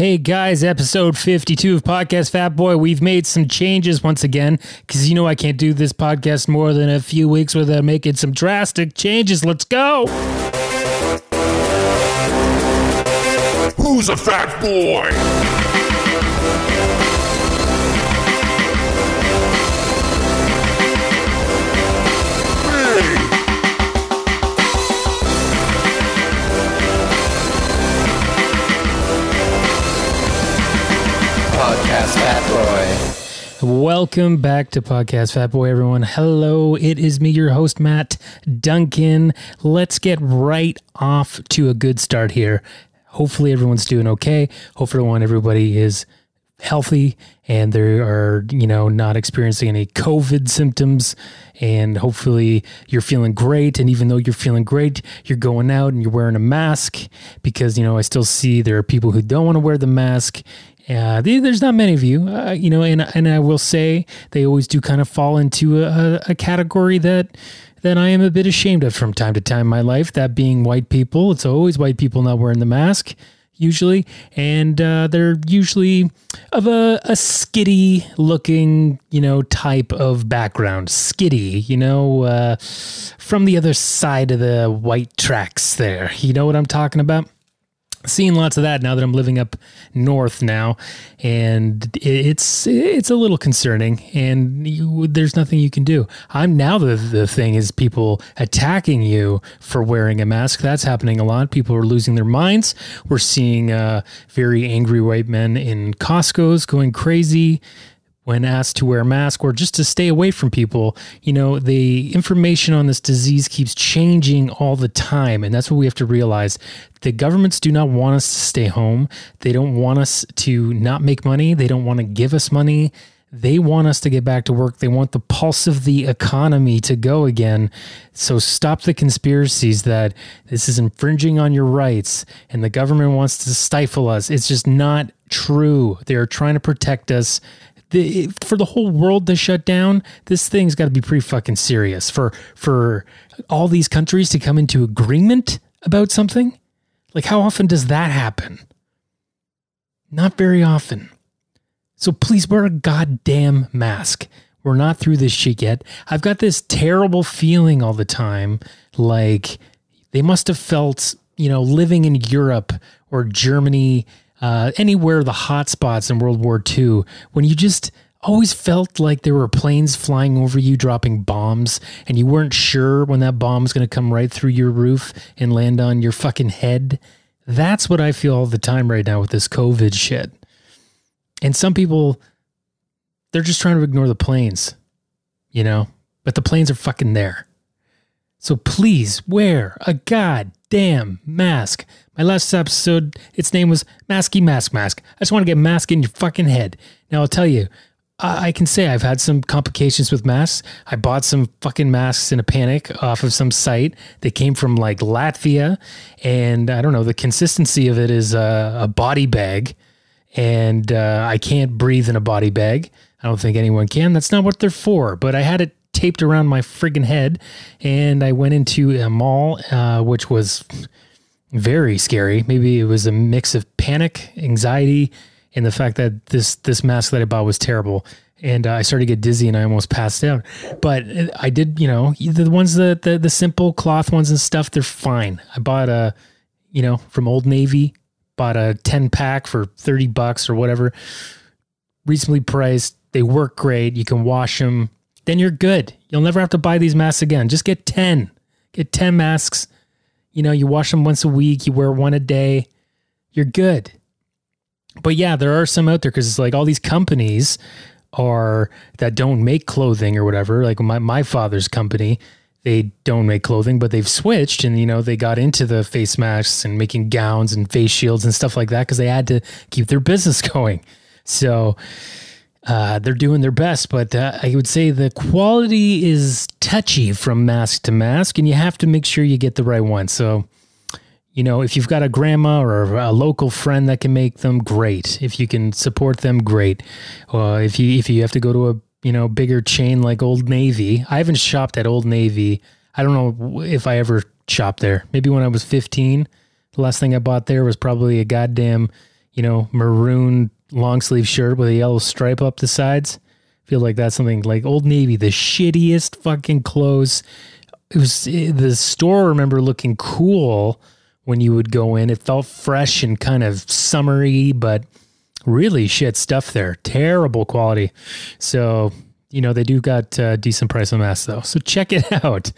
Hey guys, episode 52 of Podcast Fat Boy. We've made some changes once again because you know I can't do this podcast more than a few weeks without making some drastic changes. Let's go. Who's a fat boy? Fat Boy. Welcome back to Podcast Fat Boy, everyone. Hello, it is me, your host, Matt Duncan. Let's get right off to a good start here. Hopefully, everyone's doing okay. Hopefully, everyone, everybody is healthy and they are, you know, not experiencing any COVID symptoms. And hopefully, you're feeling great. And even though you're feeling great, you're going out and you're wearing a mask because, you know, I still see there are people who don't want to wear the mask. Yeah, there's not many of you, uh, you know, and and I will say they always do kind of fall into a, a category that that I am a bit ashamed of from time to time in my life. That being white people, it's always white people not wearing the mask usually, and uh, they're usually of a, a skitty looking, you know, type of background. Skitty, you know, uh, from the other side of the white tracks. There, you know what I'm talking about seeing lots of that now that I'm living up north now, and it's it's a little concerning. And you, there's nothing you can do. I'm now the the thing is people attacking you for wearing a mask. That's happening a lot. People are losing their minds. We're seeing uh, very angry white men in Costco's going crazy when asked to wear a mask or just to stay away from people, you know, the information on this disease keeps changing all the time. And that's what we have to realize. The governments do not want us to stay home. They don't want us to not make money. They don't want to give us money. They want us to get back to work. They want the pulse of the economy to go again. So stop the conspiracies that this is infringing on your rights and the government wants to stifle us. It's just not true. They are trying to protect us the, for the whole world to shut down, this thing's got to be pretty fucking serious. For for all these countries to come into agreement about something, like how often does that happen? Not very often. So please wear a goddamn mask. We're not through this shit yet. I've got this terrible feeling all the time, like they must have felt, you know, living in Europe or Germany uh, anywhere the hot spots in World War II, when you just always felt like there were planes flying over you dropping bombs and you weren't sure when that bomb was going to come right through your roof and land on your fucking head. That's what I feel all the time right now with this COVID shit. And some people, they're just trying to ignore the planes, you know, but the planes are fucking there. So please wear a goddamn mask. My last episode, its name was Masky Mask Mask. I just want to get mask in your fucking head. Now I'll tell you, I, I can say I've had some complications with masks. I bought some fucking masks in a panic off of some site. They came from like Latvia, and I don't know. The consistency of it is a, a body bag, and uh, I can't breathe in a body bag. I don't think anyone can. That's not what they're for. But I had it taped around my friggin' head, and I went into a mall, uh, which was very scary. Maybe it was a mix of panic, anxiety, and the fact that this this mask that I bought was terrible. And uh, I started to get dizzy and I almost passed out. But I did, you know, the ones that the, the simple cloth ones and stuff, they're fine. I bought a, you know, from Old Navy, bought a 10 pack for 30 bucks or whatever. Reasonably priced. They work great. You can wash them. Then you're good. You'll never have to buy these masks again. Just get 10. Get 10 masks you know, you wash them once a week, you wear one a day, you're good. But yeah, there are some out there because it's like all these companies are that don't make clothing or whatever. Like my, my father's company, they don't make clothing, but they've switched and, you know, they got into the face masks and making gowns and face shields and stuff like that because they had to keep their business going. So, uh, they're doing their best, but uh, I would say the quality is touchy from mask to mask, and you have to make sure you get the right one. So, you know, if you've got a grandma or a local friend that can make them, great. If you can support them, great. Uh, if you if you have to go to a you know bigger chain like Old Navy, I haven't shopped at Old Navy. I don't know if I ever shopped there. Maybe when I was fifteen, the last thing I bought there was probably a goddamn you know, maroon long sleeve shirt with a yellow stripe up the sides. Feel like that's something like Old Navy, the shittiest fucking clothes. It was the store. Remember looking cool when you would go in. It felt fresh and kind of summery, but really shit stuff there. Terrible quality. So you know they do got decent price on masks though. So check it out.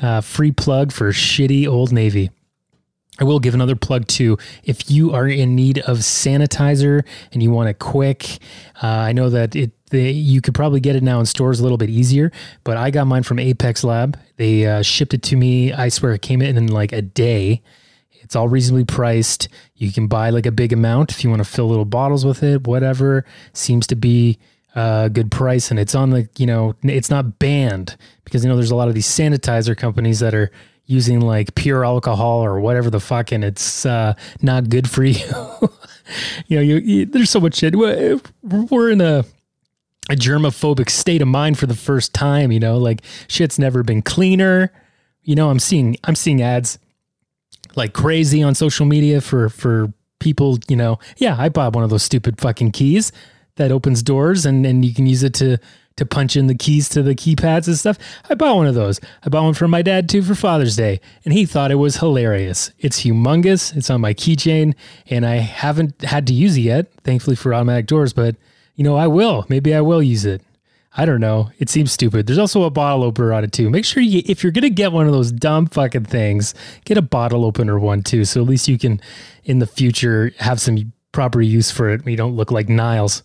Uh, free plug for shitty Old Navy. I will give another plug too. If you are in need of sanitizer and you want it quick, uh, I know that it the, you could probably get it now in stores a little bit easier, but I got mine from Apex Lab. They uh, shipped it to me. I swear it came in in like a day. It's all reasonably priced. You can buy like a big amount if you want to fill little bottles with it. Whatever seems to be a good price, and it's on the you know it's not banned because you know there's a lot of these sanitizer companies that are using like pure alcohol or whatever the fuck, and it's uh, not good for you. you know, you, you, there's so much shit. We're in a a germophobic state of mind for the first time. You know, like shit's never been cleaner. You know, I'm seeing I'm seeing ads like crazy on social media for for people. You know, yeah, I bought one of those stupid fucking keys that opens doors and and you can use it to to punch in the keys to the keypads and stuff. I bought one of those. I bought one for my dad too for Father's Day, and he thought it was hilarious. It's humongous. It's on my keychain, and I haven't had to use it yet, thankfully for automatic doors, but you know, I will. Maybe I will use it. I don't know. It seems stupid. There's also a bottle opener on it too. Make sure you, if you're gonna get one of those dumb fucking things, get a bottle opener one too. So at least you can, in the future, have some proper use for it. You don't look like Niles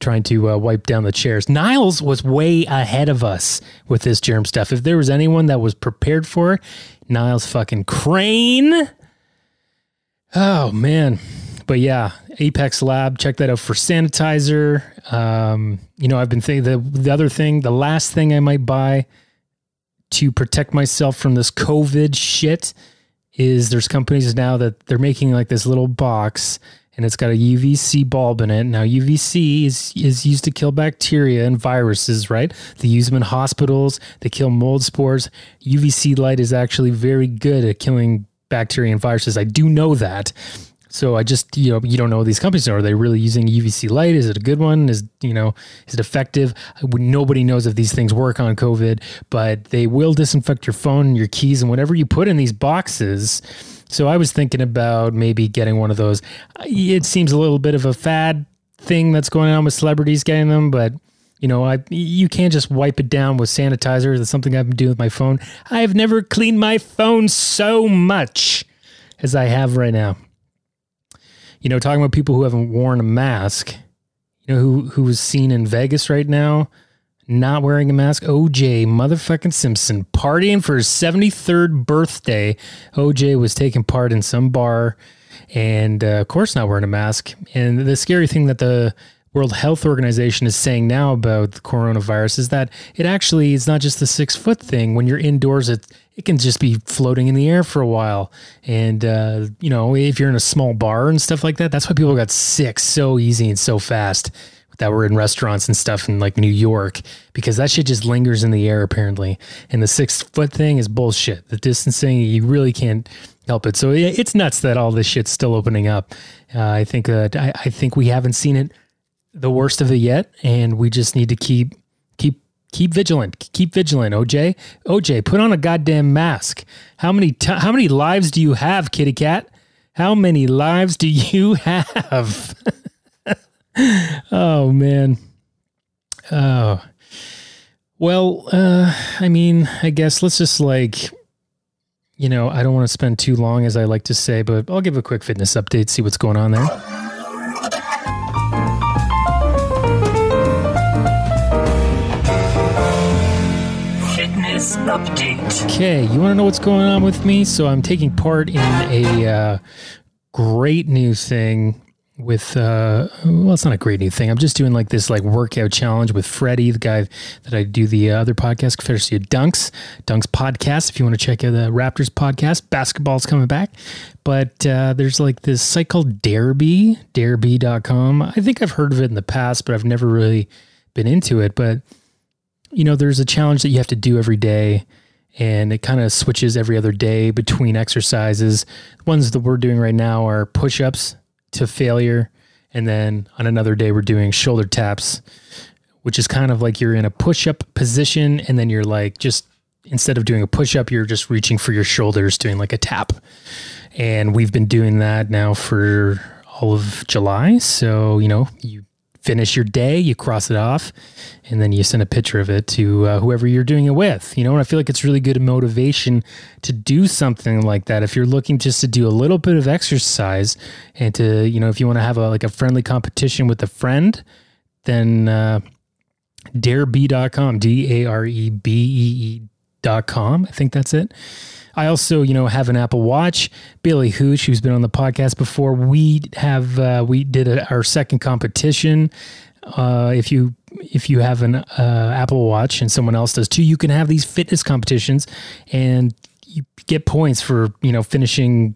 trying to uh, wipe down the chairs. Niles was way ahead of us with this germ stuff. If there was anyone that was prepared for it, Niles fucking Crane. Oh man. But yeah, Apex Lab, check that out for sanitizer. Um, you know, I've been thinking the the other thing, the last thing I might buy to protect myself from this COVID shit is there's companies now that they're making like this little box and it's got a UVC bulb in it. Now, UVC is, is used to kill bacteria and viruses, right? They use them in hospitals, they kill mold spores. UVC light is actually very good at killing bacteria and viruses. I do know that. So I just you know you don't know these companies are they really using UVC light? Is it a good one? Is you know is it effective? Nobody knows if these things work on COVID, but they will disinfect your phone, your keys, and whatever you put in these boxes. So I was thinking about maybe getting one of those. It seems a little bit of a fad thing that's going on with celebrities getting them, but you know, I you can't just wipe it down with sanitizer. That's something I've been doing with my phone. I have never cleaned my phone so much as I have right now. You know, talking about people who haven't worn a mask. You know who who was seen in Vegas right now? Not wearing a mask. OJ motherfucking Simpson partying for his 73rd birthday. OJ was taking part in some bar and, uh, of course, not wearing a mask. And the scary thing that the World Health Organization is saying now about the coronavirus is that it actually is not just the six foot thing. When you're indoors, it it can just be floating in the air for a while. And uh, you know, if you're in a small bar and stuff like that, that's why people got sick so easy and so fast that were in restaurants and stuff in like New York because that shit just lingers in the air apparently. And the six foot thing is bullshit. The distancing, you really can't help it. So it's nuts that all this shit's still opening up. Uh, I think that I, I think we haven't seen it the worst of it yet, and we just need to keep keep keep vigilant. Keep vigilant, OJ. OJ, put on a goddamn mask. How many t- how many lives do you have, kitty cat? How many lives do you have? oh man. Oh. Well, uh, I mean, I guess let's just like, you know, I don't want to spend too long, as I like to say, but I'll give a quick fitness update, see what's going on there. Fitness update. Okay, you want to know what's going on with me? So I'm taking part in a uh, great new thing with uh well it's not a great new thing. I'm just doing like this like workout challenge with freddie the guy that i do the uh, other podcast confederacy of dunks dunks podcast if you want to check out the raptors podcast. Basketball's coming back. But uh, there's like this site called darebee darebee.com i think i've heard of it in the past but i've never really been into it. But you know there's a challenge that you have to do every day and it kind of switches every other day between exercises. The ones that we're doing right now are push ups, to failure. And then on another day, we're doing shoulder taps, which is kind of like you're in a push up position. And then you're like, just instead of doing a push up, you're just reaching for your shoulders, doing like a tap. And we've been doing that now for all of July. So, you know, you finish your day, you cross it off, and then you send a picture of it to uh, whoever you're doing it with. You know, and I feel like it's really good motivation to do something like that. If you're looking just to do a little bit of exercise and to, you know, if you want to have a like a friendly competition with a friend, then uh, darebee.com, D A R E B E E.com. I think that's it. I also, you know, have an Apple Watch. Billy Hooch, who's been on the podcast before, we have uh, we did a, our second competition. Uh, if you if you have an uh, Apple Watch and someone else does too, you can have these fitness competitions and you get points for you know finishing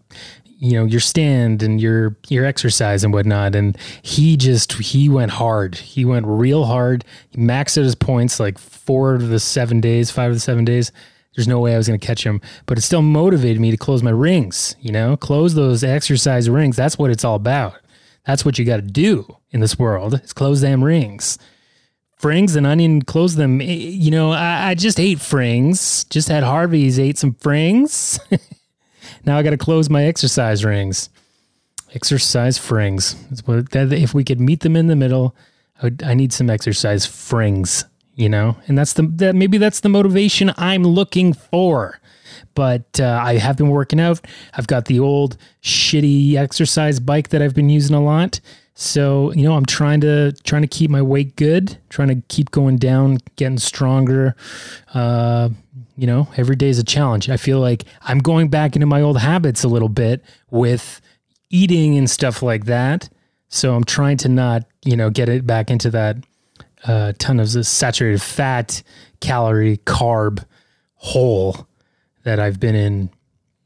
you know your stand and your your exercise and whatnot and he just he went hard he went real hard he maxed out his points like four of the seven days five of the seven days there's no way I was going to catch him, but it still motivated me to close my rings, you know, close those exercise rings. That's what it's all about. That's what you got to do in this world is close them rings. Frings and onion, close them. Eh, You know, I, I just ate frings. Just had Harvey's, ate some frings. now I got to close my exercise rings. Exercise frings. If we could meet them in the middle, I, would, I need some exercise frings you know and that's the that maybe that's the motivation i'm looking for but uh, i have been working out i've got the old shitty exercise bike that i've been using a lot so you know i'm trying to trying to keep my weight good trying to keep going down getting stronger uh, you know every day is a challenge i feel like i'm going back into my old habits a little bit with eating and stuff like that so i'm trying to not you know get it back into that a ton of saturated fat, calorie, carb hole that I've been in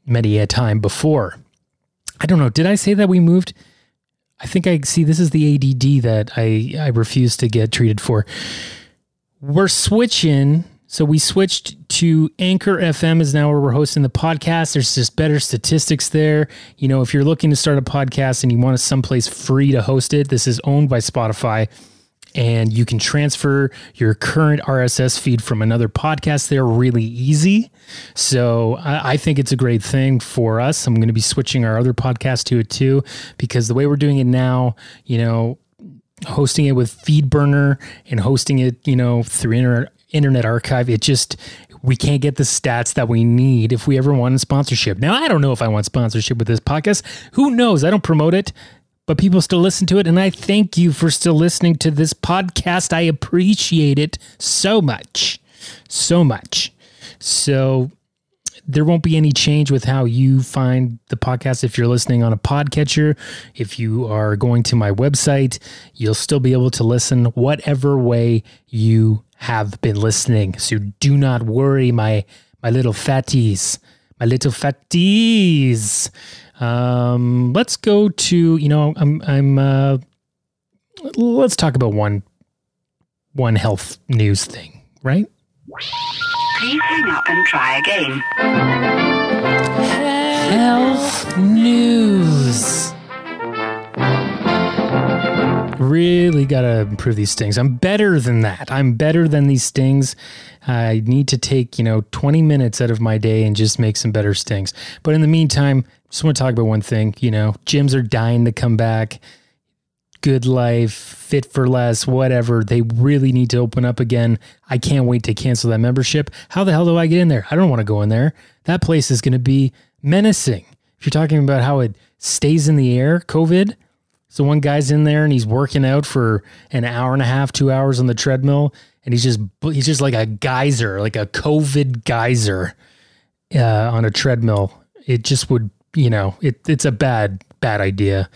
many a time before. I don't know. Did I say that we moved? I think I see this is the ADD that I, I refuse to get treated for. We're switching. So we switched to Anchor FM is now where we're hosting the podcast. There's just better statistics there. You know, if you're looking to start a podcast and you want someplace free to host it, this is owned by Spotify and you can transfer your current RSS feed from another podcast there really easy. So I, I think it's a great thing for us. I'm going to be switching our other podcast to it too, because the way we're doing it now, you know, hosting it with FeedBurner and hosting it, you know, through internet internet archive, it just we can't get the stats that we need if we ever want sponsorship. Now, I don't know if I want sponsorship with this podcast. Who knows? I don't promote it but people still listen to it. And I thank you for still listening to this podcast. I appreciate it so much, so much. So there won't be any change with how you find the podcast if you're listening on a podcatcher. If you are going to my website, you'll still be able to listen whatever way you have been listening. So do not worry, my my little fatties, my little fatties. Um, let's go to you know I'm I'm uh, let's talk about one one health news thing, right? Please hang up and try again. Health news. Really got to improve these stings. I'm better than that. I'm better than these stings. I need to take, you know, 20 minutes out of my day and just make some better stings. But in the meantime, just want to talk about one thing. You know, gyms are dying to come back. GoodLife, fit for less, whatever. They really need to open up again. I can't wait to cancel that membership. How the hell do I get in there? I don't want to go in there. That place is going to be menacing. If you're talking about how it stays in the air, COVID. So one guy's in there and he's working out for an hour and a half, two hours on the treadmill, and he's just he's just like a geyser, like a COVID geyser uh, on a treadmill. It just would, you know, it, it's a bad bad idea.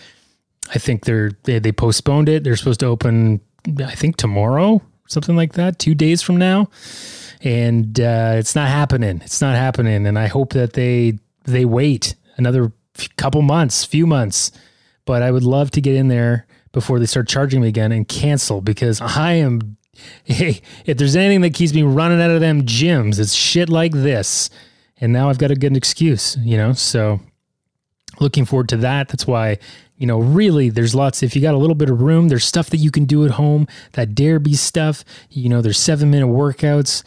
I think they're they, they postponed it. They're supposed to open, I think tomorrow, something like that, two days from now, and uh, it's not happening. It's not happening, and I hope that they they wait another couple months, few months. But I would love to get in there before they start charging me again and cancel because I am. Hey, if there's anything that keeps me running out of them gyms, it's shit like this. And now I've got a good excuse, you know. So looking forward to that. That's why, you know, really there's lots, if you got a little bit of room, there's stuff that you can do at home, that darebee stuff, you know, there's seven minute workouts.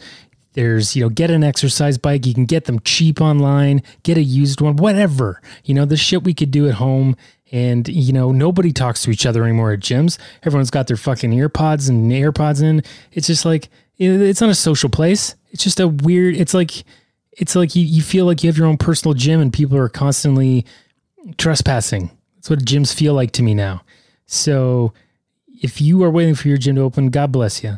There's, you know, get an exercise bike. You can get them cheap online, get a used one, whatever. You know, the shit we could do at home. And, you know, nobody talks to each other anymore at gyms. Everyone's got their fucking EarPods and AirPods in. It's just like, it's not a social place. It's just a weird, it's like, it's like you, you feel like you have your own personal gym and people are constantly trespassing. That's what gyms feel like to me now. So if you are waiting for your gym to open, God bless you.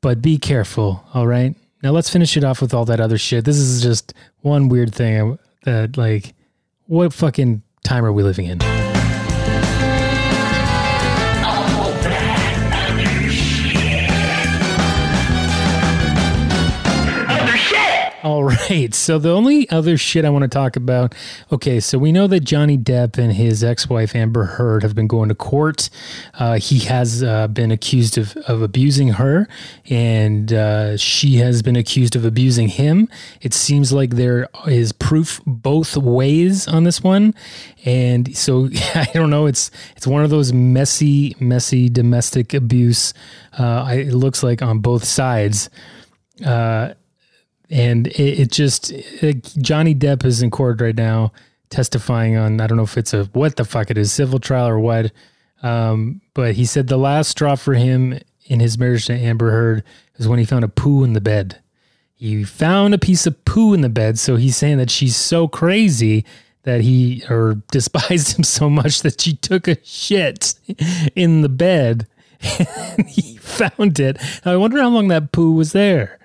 But be careful, all right? Now let's finish it off with all that other shit. This is just one weird thing that, like, what fucking time are we living in? All right. So the only other shit I want to talk about. Okay, so we know that Johnny Depp and his ex-wife Amber Heard have been going to court. Uh, he has uh, been accused of, of abusing her, and uh, she has been accused of abusing him. It seems like there is proof both ways on this one, and so I don't know. It's it's one of those messy, messy domestic abuse. Uh, I, it looks like on both sides. And it, it just it, Johnny Depp is in court right now testifying on I don't know if it's a what the fuck it is civil trial or what, um, but he said the last straw for him in his marriage to Amber Heard is when he found a poo in the bed. He found a piece of poo in the bed, so he's saying that she's so crazy that he or despised him so much that she took a shit in the bed and he found it. I wonder how long that poo was there.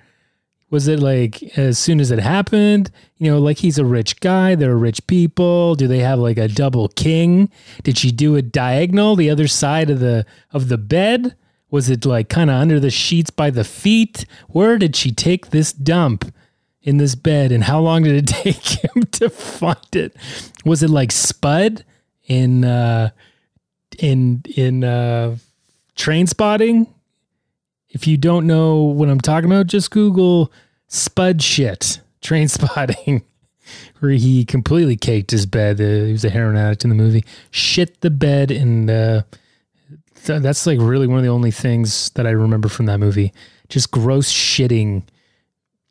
Was it like as soon as it happened? You know, like he's a rich guy, they're rich people. Do they have like a double king? Did she do a diagonal, the other side of the of the bed? Was it like kind of under the sheets by the feet? Where did she take this dump in this bed and how long did it take him to find it? Was it like Spud in uh in in uh Trainspotting? If you don't know what I'm talking about, just Google Spud shit, Train spotting, where he completely caked his bed. Uh, he was a heroin addict in the movie. Shit the bed, and uh, th- that's like really one of the only things that I remember from that movie. Just gross shitting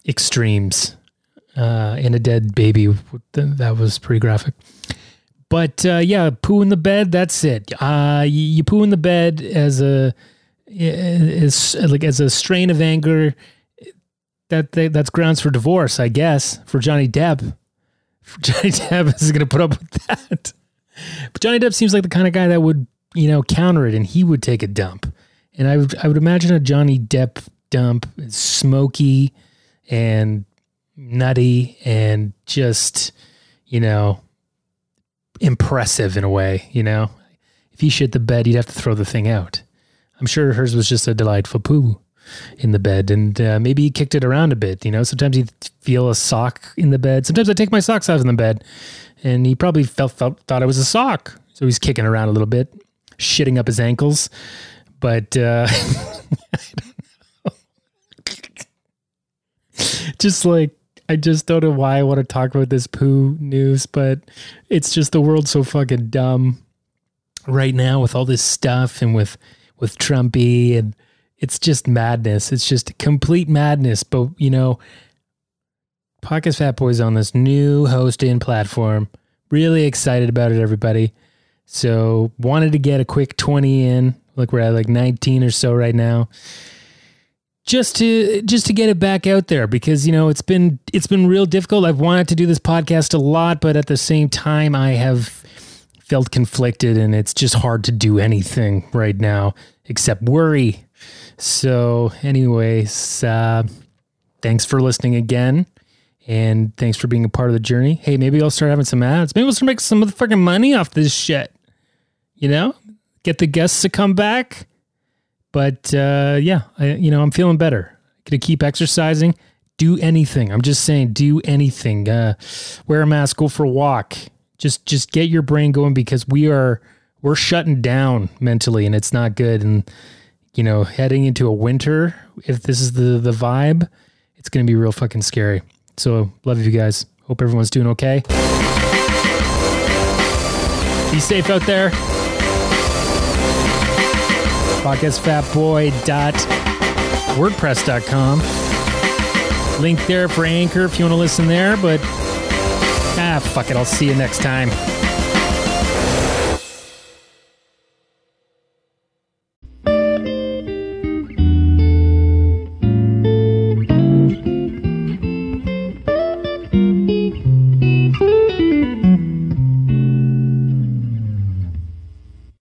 extremes uh, in a dead baby. That was pretty graphic. But uh, yeah, poo in the bed. That's it. Uh, you poo in the bed as a as like as a strain of anger that, that that's grounds for divorce, I guess, for Johnny Depp. For Johnny Depp is going to put up with that. But Johnny Depp seems like the kind of guy that would, you know, counter it and he would take a dump. And I would I would imagine a Johnny Depp dump is smoky and nutty and just, you know, impressive in a way, you know. If he shit the bed, he'd have to throw the thing out. I'm sure hers was just a delightful poo in the bed and uh, maybe he kicked it around a bit. You know, sometimes you feel a sock in the bed. Sometimes I take my socks out in the bed and he probably felt, felt thought it was a sock. So he's kicking around a little bit, shitting up his ankles. But uh, just like I just don't know why I want to talk about this poo news, but it's just the world's so fucking dumb right now with all this stuff and with with Trumpy and it's just madness. It's just complete madness. But you know, Podcast Fat Boys on this new hosting platform. Really excited about it, everybody. So wanted to get a quick 20 in. Like we're at like 19 or so right now. Just to just to get it back out there because you know it's been it's been real difficult. I've wanted to do this podcast a lot, but at the same time I have felt conflicted and it's just hard to do anything right now except worry so, anyways, uh, thanks for listening again. And thanks for being a part of the journey. Hey, maybe I'll start having some ads. Maybe we'll start making some of the fucking money off this shit. You know, get the guests to come back. But uh, yeah, I, you know, I'm feeling better. Gonna keep exercising. Do anything. I'm just saying, do anything. Uh, wear a mask. Go for a walk. Just, just get your brain going because we are we're shutting down mentally, and it's not good. And you know, heading into a winter, if this is the the vibe, it's gonna be real fucking scary. So love you guys. Hope everyone's doing okay. Be safe out there. PodcastFatBoy.wordpress.com. Link there for Anchor if you want to listen there, but ah, fuck it. I'll see you next time.